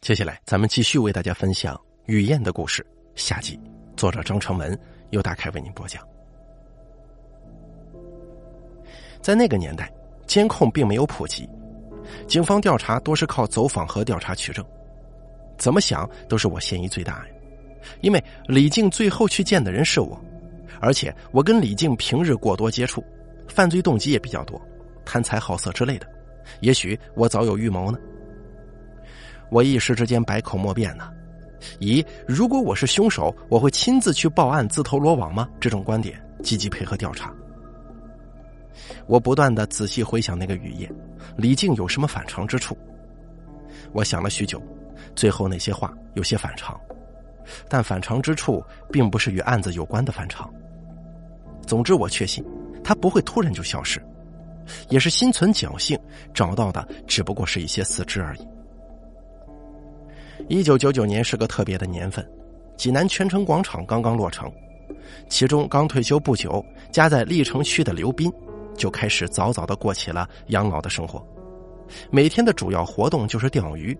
接下来，咱们继续为大家分享雨燕的故事下集。作者张成文由大开为您播讲。在那个年代，监控并没有普及，警方调查多是靠走访和调查取证。怎么想都是我嫌疑最大呀，因为李静最后去见的人是我，而且我跟李静平日过多接触，犯罪动机也比较多，贪财好色之类的，也许我早有预谋呢。我一时之间百口莫辩呢。咦，如果我是凶手，我会亲自去报案、自投罗网吗？这种观点，积极配合调查。我不断的仔细回想那个雨夜，李静有什么反常之处？我想了许久，最后那些话有些反常，但反常之处并不是与案子有关的反常。总之，我确信他不会突然就消失，也是心存侥幸找到的，只不过是一些死肢而已。一九九九年是个特别的年份，济南泉城广场刚刚落成，其中刚退休不久、家在历城区的刘斌，就开始早早的过起了养老的生活。每天的主要活动就是钓鱼，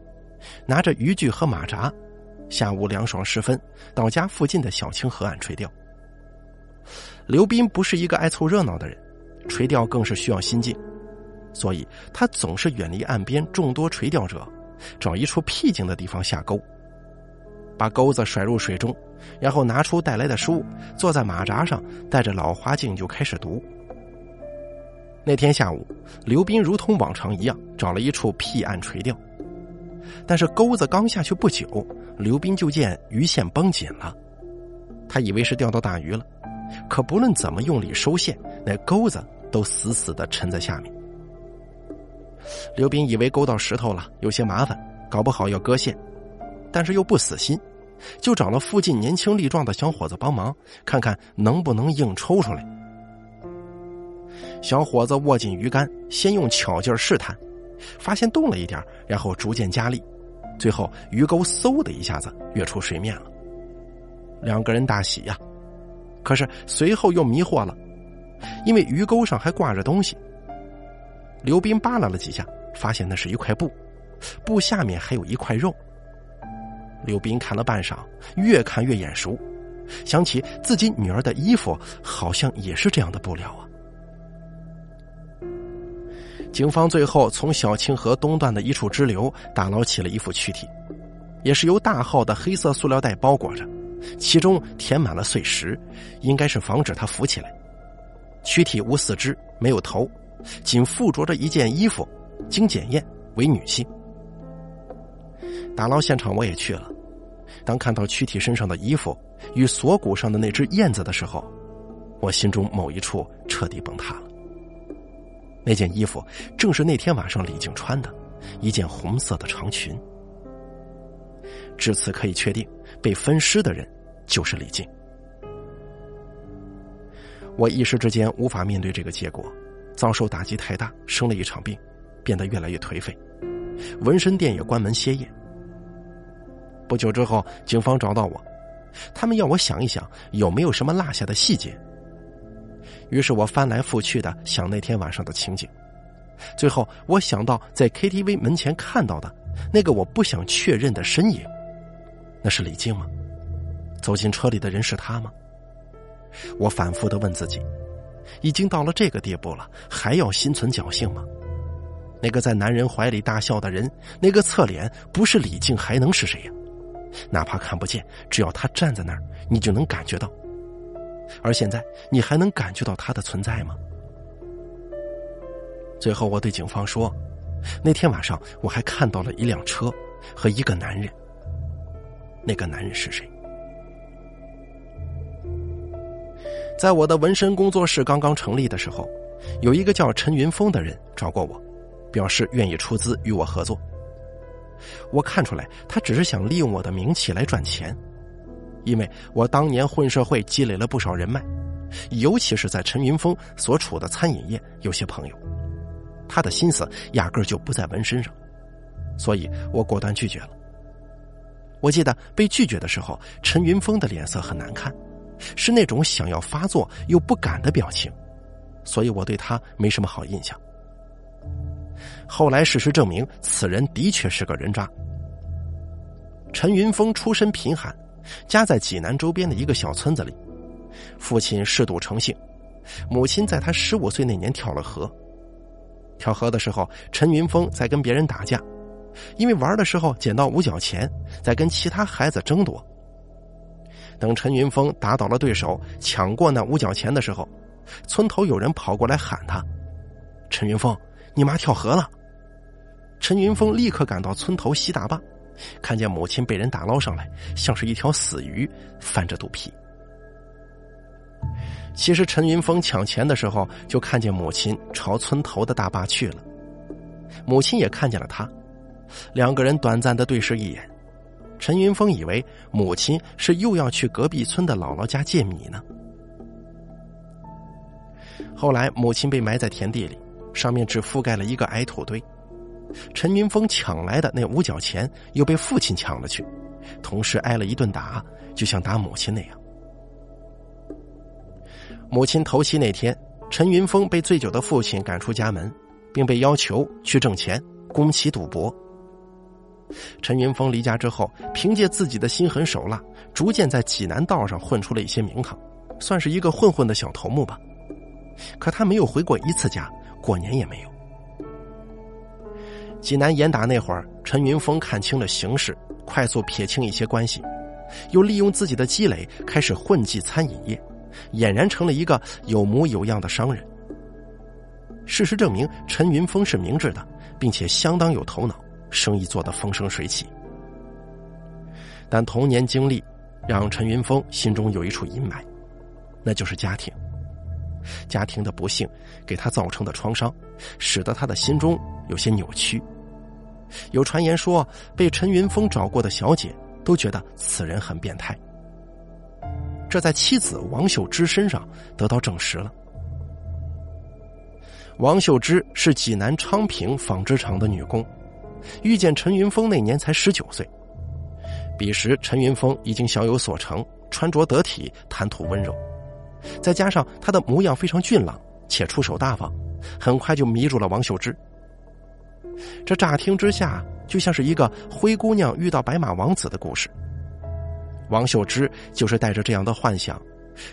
拿着渔具和马扎，下午凉爽时分到家附近的小清河岸垂钓。刘斌不是一个爱凑热闹的人，垂钓更是需要心境，所以他总是远离岸边众多垂钓者。找一处僻静的地方下钩，把钩子甩入水中，然后拿出带来的书，坐在马扎上，带着老花镜就开始读。那天下午，刘斌如同往常一样找了一处僻岸垂钓，但是钩子刚下去不久，刘斌就见鱼线绷紧了，他以为是钓到大鱼了，可不论怎么用力收线，那钩子都死死的沉在下面。刘斌以为勾到石头了，有些麻烦，搞不好要割线，但是又不死心，就找了附近年轻力壮的小伙子帮忙，看看能不能硬抽出来。小伙子握紧鱼竿，先用巧劲试探，发现动了一点，然后逐渐加力，最后鱼钩嗖的一下子跃出水面了。两个人大喜呀，可是随后又迷惑了，因为鱼钩上还挂着东西。刘斌扒拉了几下，发现那是一块布，布下面还有一块肉。刘斌看了半晌，越看越眼熟，想起自己女儿的衣服好像也是这样的布料啊。警方最后从小清河东段的一处支流打捞起了一副躯体，也是由大号的黑色塑料袋包裹着，其中填满了碎石，应该是防止它浮起来。躯体无四肢，没有头。仅附着着一件衣服，经检验为女性。打捞现场我也去了，当看到躯体身上的衣服与锁骨上的那只燕子的时候，我心中某一处彻底崩塌了。那件衣服正是那天晚上李静穿的，一件红色的长裙。至此可以确定，被分尸的人就是李静。我一时之间无法面对这个结果。遭受打击太大，生了一场病，变得越来越颓废，纹身店也关门歇业。不久之后，警方找到我，他们要我想一想有没有什么落下的细节。于是我翻来覆去的想那天晚上的情景，最后我想到在 KTV 门前看到的那个我不想确认的身影，那是李静吗？走进车里的人是他吗？我反复的问自己。已经到了这个地步了，还要心存侥幸吗？那个在男人怀里大笑的人，那个侧脸不是李静还能是谁呀？哪怕看不见，只要他站在那儿，你就能感觉到。而现在，你还能感觉到他的存在吗？最后，我对警方说，那天晚上我还看到了一辆车和一个男人。那个男人是谁？在我的纹身工作室刚刚成立的时候，有一个叫陈云峰的人找过我，表示愿意出资与我合作。我看出来，他只是想利用我的名气来赚钱，因为我当年混社会积累了不少人脉，尤其是在陈云峰所处的餐饮业有些朋友。他的心思压根就不在纹身上，所以我果断拒绝了。我记得被拒绝的时候，陈云峰的脸色很难看。是那种想要发作又不敢的表情，所以我对他没什么好印象。后来事实证明，此人的确是个人渣。陈云峰出身贫寒，家在济南周边的一个小村子里。父亲嗜赌成性，母亲在他十五岁那年跳了河。跳河的时候，陈云峰在跟别人打架，因为玩的时候捡到五角钱，在跟其他孩子争夺。等陈云峰打倒了对手，抢过那五角钱的时候，村头有人跑过来喊他：“陈云峰，你妈跳河了！”陈云峰立刻赶到村头西大坝，看见母亲被人打捞上来，像是一条死鱼，翻着肚皮。其实陈云峰抢钱的时候，就看见母亲朝村头的大坝去了，母亲也看见了他，两个人短暂的对视一眼。陈云峰以为母亲是又要去隔壁村的姥姥家借米呢。后来母亲被埋在田地里，上面只覆盖了一个矮土堆。陈云峰抢来的那五角钱又被父亲抢了去，同时挨了一顿打，就像打母亲那样。母亲头七那天，陈云峰被醉酒的父亲赶出家门，并被要求去挣钱供其赌博。陈云峰离家之后，凭借自己的心狠手辣，逐渐在济南道上混出了一些名堂，算是一个混混的小头目吧。可他没有回过一次家，过年也没有。济南严打那会儿，陈云峰看清了形势，快速撇清一些关系，又利用自己的积累开始混迹餐饮业，俨然成了一个有模有样的商人。事实证明，陈云峰是明智的，并且相当有头脑。生意做得风生水起，但童年经历让陈云峰心中有一处阴霾，那就是家庭。家庭的不幸给他造成的创伤，使得他的心中有些扭曲。有传言说，被陈云峰找过的小姐都觉得此人很变态。这在妻子王秀芝身上得到证实了。王秀芝是济南昌平纺织厂的女工。遇见陈云峰那年才十九岁，彼时陈云峰已经小有所成，穿着得体，谈吐温柔，再加上他的模样非常俊朗且出手大方，很快就迷住了王秀芝。这乍听之下就像是一个灰姑娘遇到白马王子的故事。王秀芝就是带着这样的幻想，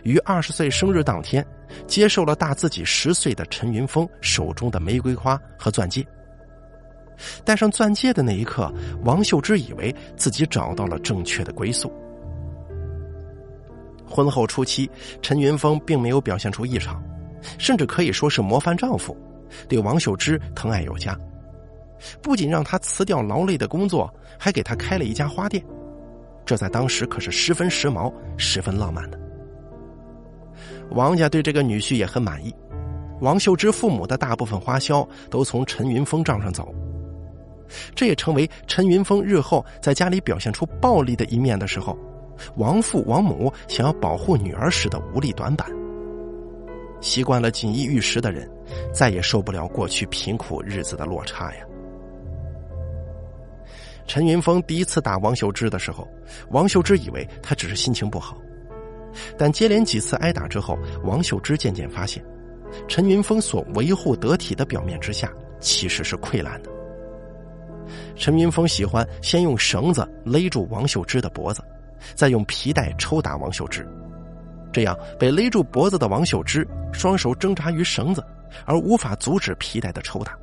于二十岁生日当天，接受了大自己十岁的陈云峰手中的玫瑰花和钻戒。戴上钻戒的那一刻，王秀芝以为自己找到了正确的归宿。婚后初期，陈云峰并没有表现出异常，甚至可以说是模范丈夫，对王秀芝疼爱有加。不仅让她辞掉劳累的工作，还给她开了一家花店，这在当时可是十分时髦、十分浪漫的。王家对这个女婿也很满意，王秀芝父母的大部分花销都从陈云峰账上走。这也成为陈云峰日后在家里表现出暴力的一面的时候，王父王母想要保护女儿时的无力短板。习惯了锦衣玉食的人，再也受不了过去贫苦日子的落差呀。陈云峰第一次打王秀芝的时候，王秀芝以为他只是心情不好，但接连几次挨打之后，王秀芝渐渐发现，陈云峰所维护得体的表面之下，其实是溃烂的。陈云峰喜欢先用绳子勒住王秀芝的脖子，再用皮带抽打王秀芝，这样被勒住脖子的王秀芝双手挣扎于绳子，而无法阻止皮带的抽打。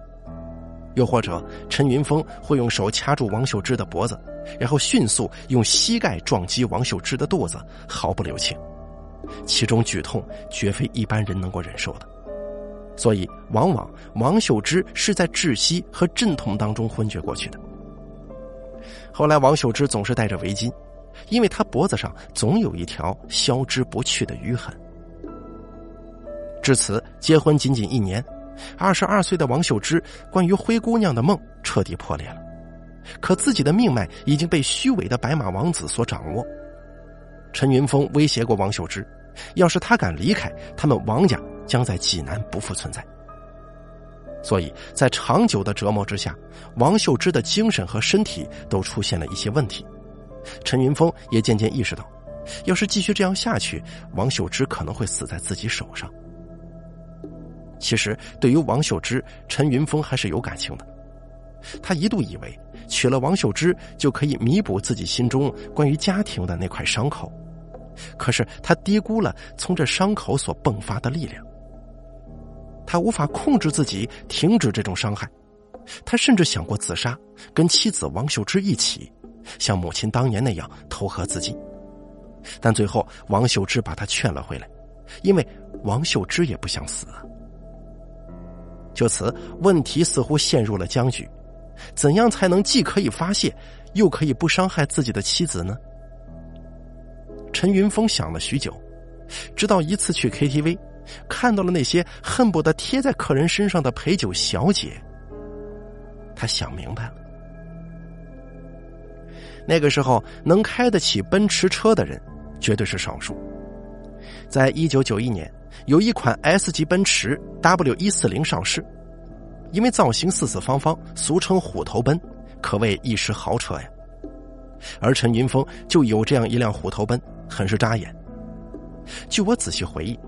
又或者，陈云峰会用手掐住王秀芝的脖子，然后迅速用膝盖撞击王秀芝的肚子，毫不留情，其中剧痛绝非一般人能够忍受的。所以，往往王秀芝是在窒息和阵痛当中昏厥过去的。后来，王秀芝总是戴着围巾，因为她脖子上总有一条消之不去的淤痕。至此，结婚仅仅一年，二十二岁的王秀芝关于灰姑娘的梦彻底破裂了。可自己的命脉已经被虚伪的白马王子所掌握。陈云峰威胁过王秀芝，要是他敢离开他们王家。将在济南不复存在。所以在长久的折磨之下，王秀芝的精神和身体都出现了一些问题。陈云峰也渐渐意识到，要是继续这样下去，王秀芝可能会死在自己手上。其实，对于王秀芝，陈云峰还是有感情的。他一度以为娶了王秀芝就可以弥补自己心中关于家庭的那块伤口。可是他低估了从这伤口所迸发的力量，他无法控制自己停止这种伤害，他甚至想过自杀，跟妻子王秀芝一起，像母亲当年那样投河自尽。但最后王秀芝把他劝了回来，因为王秀芝也不想死。就此，问题似乎陷入了僵局：怎样才能既可以发泄，又可以不伤害自己的妻子呢？陈云峰想了许久，直到一次去 KTV，看到了那些恨不得贴在客人身上的陪酒小姐，他想明白了。那个时候能开得起奔驰车的人，绝对是少数。在一九九一年，有一款 S 级奔驰 W 一四零上市，因为造型四四方方，俗称虎头奔，可谓一时豪车呀。而陈云峰就有这样一辆虎头奔。很是扎眼。据我仔细回忆，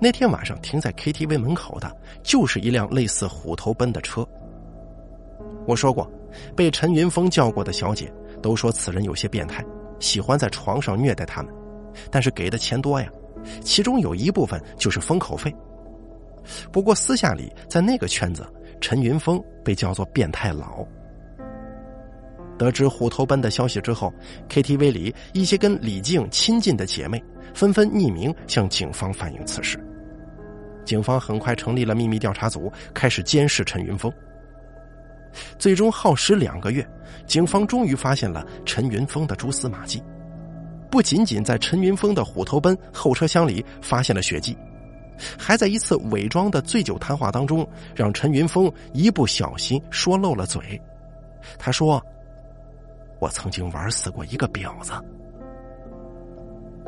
那天晚上停在 KTV 门口的，就是一辆类似虎头奔的车。我说过，被陈云峰叫过的小姐都说此人有些变态，喜欢在床上虐待他们，但是给的钱多呀，其中有一部分就是封口费。不过私下里，在那个圈子，陈云峰被叫做变态佬。得知虎头奔的消息之后，KTV 里一些跟李静亲近的姐妹纷纷匿名向警方反映此事。警方很快成立了秘密调查组，开始监视陈云峰。最终耗时两个月，警方终于发现了陈云峰的蛛丝马迹。不仅仅在陈云峰的虎头奔后车厢里发现了血迹，还在一次伪装的醉酒谈话当中，让陈云峰一不小心说漏了嘴。他说。我曾经玩死过一个婊子，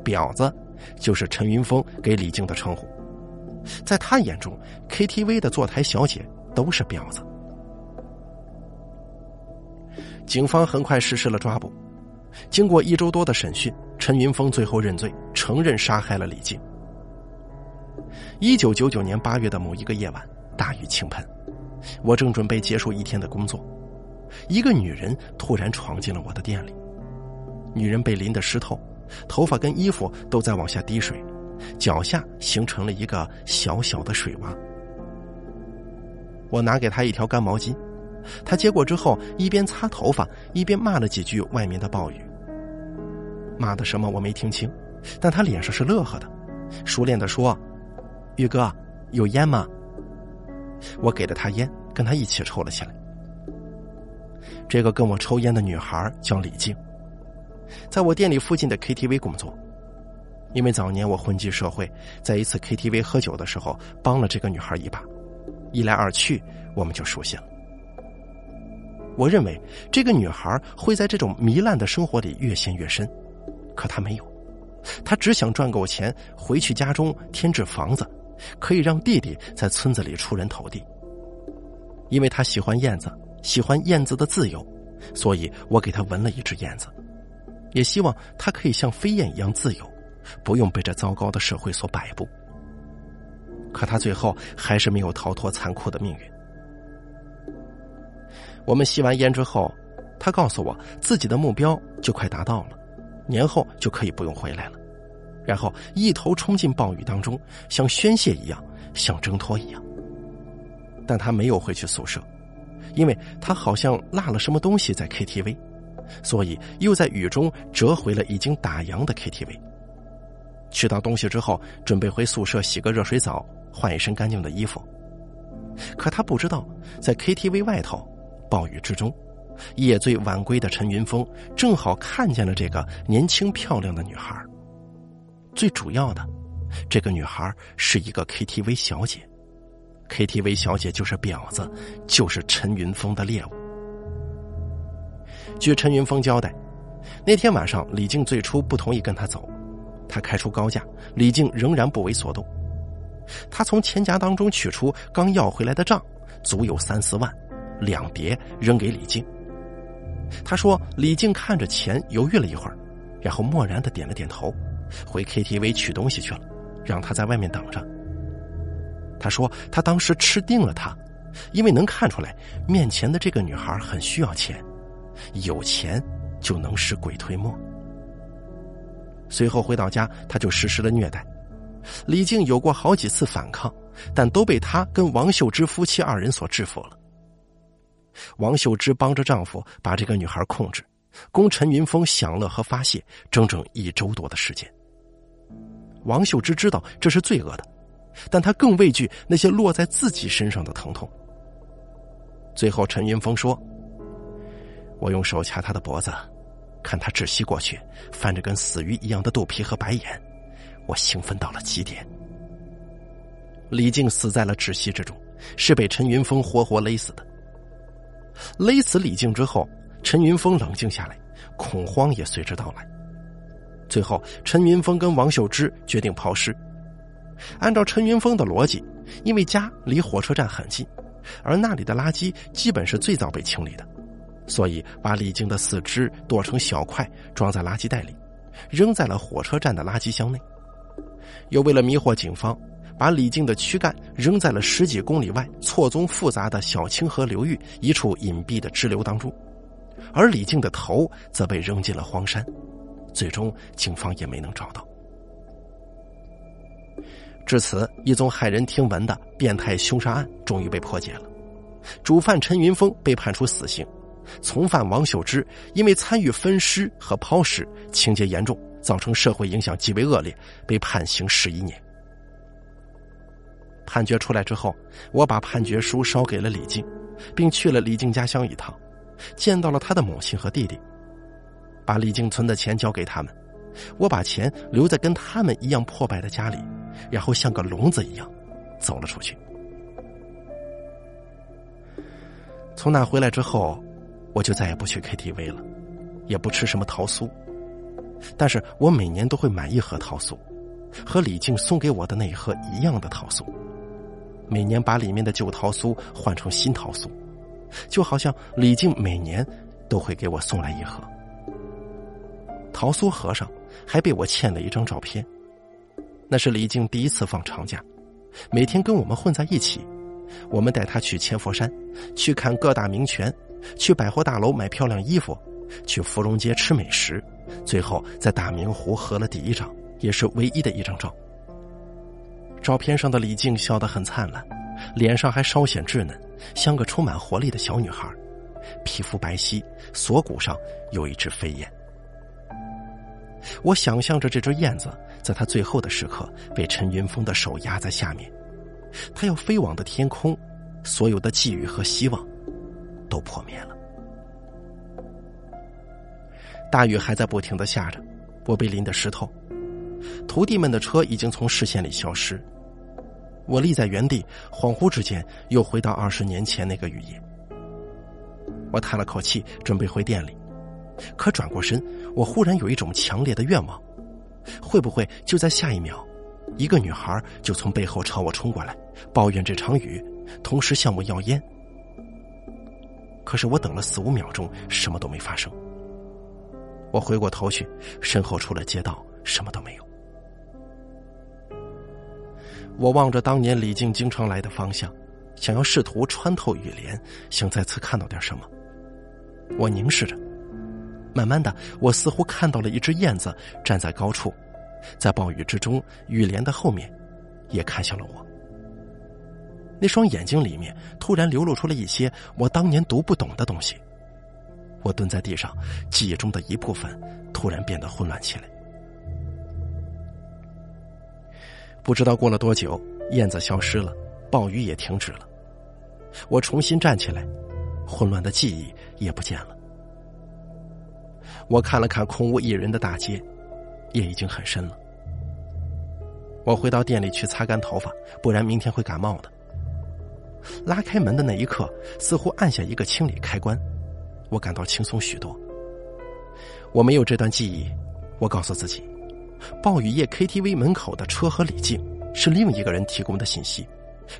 婊子就是陈云峰给李静的称呼，在他眼中，KTV 的坐台小姐都是婊子。警方很快实施了抓捕，经过一周多的审讯，陈云峰最后认罪，承认杀害了李静。一九九九年八月的某一个夜晚，大雨倾盆，我正准备结束一天的工作。一个女人突然闯进了我的店里，女人被淋得湿透，头发跟衣服都在往下滴水，脚下形成了一个小小的水洼。我拿给她一条干毛巾，她接过之后一边擦头发一边骂了几句外面的暴雨。骂的什么我没听清，但她脸上是乐呵的，熟练的说：“玉哥，有烟吗？”我给了她烟，跟她一起抽了起来。这个跟我抽烟的女孩叫李静，在我店里附近的 KTV 工作。因为早年我混迹社会，在一次 KTV 喝酒的时候帮了这个女孩一把，一来二去我们就熟悉了。我认为这个女孩会在这种糜烂的生活里越陷越深，可她没有，她只想赚够钱回去家中添置房子，可以让弟弟在村子里出人头地。因为她喜欢燕子。喜欢燕子的自由，所以我给他纹了一只燕子，也希望他可以像飞燕一样自由，不用被这糟糕的社会所摆布。可他最后还是没有逃脱残酷的命运。我们吸完烟之后，他告诉我自己的目标就快达到了，年后就可以不用回来了，然后一头冲进暴雨当中，像宣泄一样，像挣脱一样。但他没有回去宿舍。因为他好像落了什么东西在 KTV，所以又在雨中折回了已经打烊的 KTV。取到东西之后，准备回宿舍洗个热水澡，换一身干净的衣服。可他不知道，在 KTV 外头，暴雨之中，夜醉晚归的陈云峰正好看见了这个年轻漂亮的女孩。最主要的，这个女孩是一个 KTV 小姐。KTV 小姐就是婊子，就是陈云峰的猎物。据陈云峰交代，那天晚上李静最初不同意跟他走，他开出高价，李静仍然不为所动。他从钱夹当中取出刚要回来的账，足有三四万，两叠扔给李静。他说：“李静看着钱，犹豫了一会儿，然后默然的点了点头，回 KTV 取东西去了，让他在外面等着。”他说：“他当时吃定了他，因为能看出来面前的这个女孩很需要钱，有钱就能使鬼推磨。随后回到家，他就实施了虐待。李静有过好几次反抗，但都被他跟王秀芝夫妻二人所制服了。王秀芝帮着丈夫把这个女孩控制，供陈云峰享乐和发泄，整整一周多的时间。王秀芝知道这是罪恶的，但他更畏惧那些落在自己身上的疼痛。最后，陈云峰说：“我用手掐他的脖子，看他窒息过去，翻着跟死鱼一样的肚皮和白眼，我兴奋到了极点。”李静死在了窒息之中，是被陈云峰活活勒死的。勒死李静之后，陈云峰冷静下来，恐慌也随之到来。最后，陈云峰跟王秀芝决定抛尸。按照陈云峰的逻辑，因为家离火车站很近，而那里的垃圾基本是最早被清理的，所以把李静的四肢剁成小块，装在垃圾袋里，扔在了火车站的垃圾箱内。又为了迷惑警方，把李静的躯干扔在了十几公里外、错综复杂的小清河流域一处隐蔽的支流当中，而李静的头则被扔进了荒山。最终，警方也没能找到。至此，一宗骇人听闻的变态凶杀案终于被破解了。主犯陈云峰被判处死刑，从犯王秀芝因为参与分尸和抛尸，情节严重，造成社会影响极为恶劣，被判刑十一年。判决出来之后，我把判决书烧给了李静，并去了李静家乡一趟，见到了他的母亲和弟弟。把李静存的钱交给他们，我把钱留在跟他们一样破败的家里，然后像个聋子一样走了出去。从那回来之后，我就再也不去 KTV 了，也不吃什么桃酥，但是我每年都会买一盒桃酥，和李静送给我的那一盒一样的桃酥，每年把里面的旧桃酥换成新桃酥，就好像李静每年都会给我送来一盒。桃酥盒上还被我嵌了一张照片，那是李静第一次放长假，每天跟我们混在一起。我们带她去千佛山，去看各大名泉，去百货大楼买漂亮衣服，去芙蓉街吃美食，最后在大明湖合了第一张，也是唯一的一张照。照片上的李静笑得很灿烂，脸上还稍显稚嫩，像个充满活力的小女孩，皮肤白皙，锁骨上有一只飞燕。我想象着这只燕子，在它最后的时刻被陈云峰的手压在下面，它要飞往的天空，所有的寄予和希望，都破灭了。大雨还在不停的下着，我被淋得湿透，徒弟们的车已经从视线里消失，我立在原地，恍惚之间又回到二十年前那个雨夜。我叹了口气，准备回店里。可转过身，我忽然有一种强烈的愿望：会不会就在下一秒，一个女孩就从背后朝我冲过来，抱怨这场雨，同时向我要烟？可是我等了四五秒钟，什么都没发生。我回过头去，身后除了街道，什么都没有。我望着当年李静经常来的方向，想要试图穿透雨帘，想再次看到点什么。我凝视着。慢慢的，我似乎看到了一只燕子站在高处，在暴雨之中，雨帘的后面，也看向了我。那双眼睛里面突然流露出了一些我当年读不懂的东西。我蹲在地上，记忆中的一部分突然变得混乱起来。不知道过了多久，燕子消失了，暴雨也停止了。我重新站起来，混乱的记忆也不见了。我看了看空无一人的大街，夜已经很深了。我回到店里去擦干头发，不然明天会感冒的。拉开门的那一刻，似乎按下一个清理开关，我感到轻松许多。我没有这段记忆，我告诉自己，暴雨夜 KTV 门口的车和李静是另一个人提供的信息，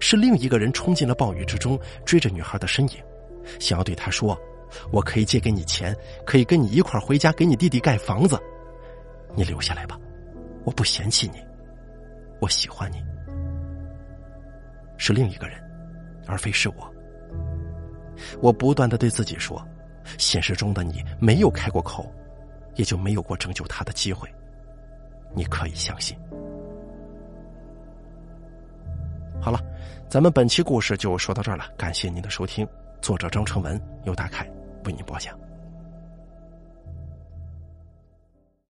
是另一个人冲进了暴雨之中，追着女孩的身影，想要对她说。我可以借给你钱，可以跟你一块回家给你弟弟盖房子。你留下来吧，我不嫌弃你，我喜欢你。是另一个人，而非是我。我不断的对自己说，现实中的你没有开过口，也就没有过拯救他的机会。你可以相信。好了，咱们本期故事就说到这儿了，感谢您的收听。作者张成文由大凯为您播讲。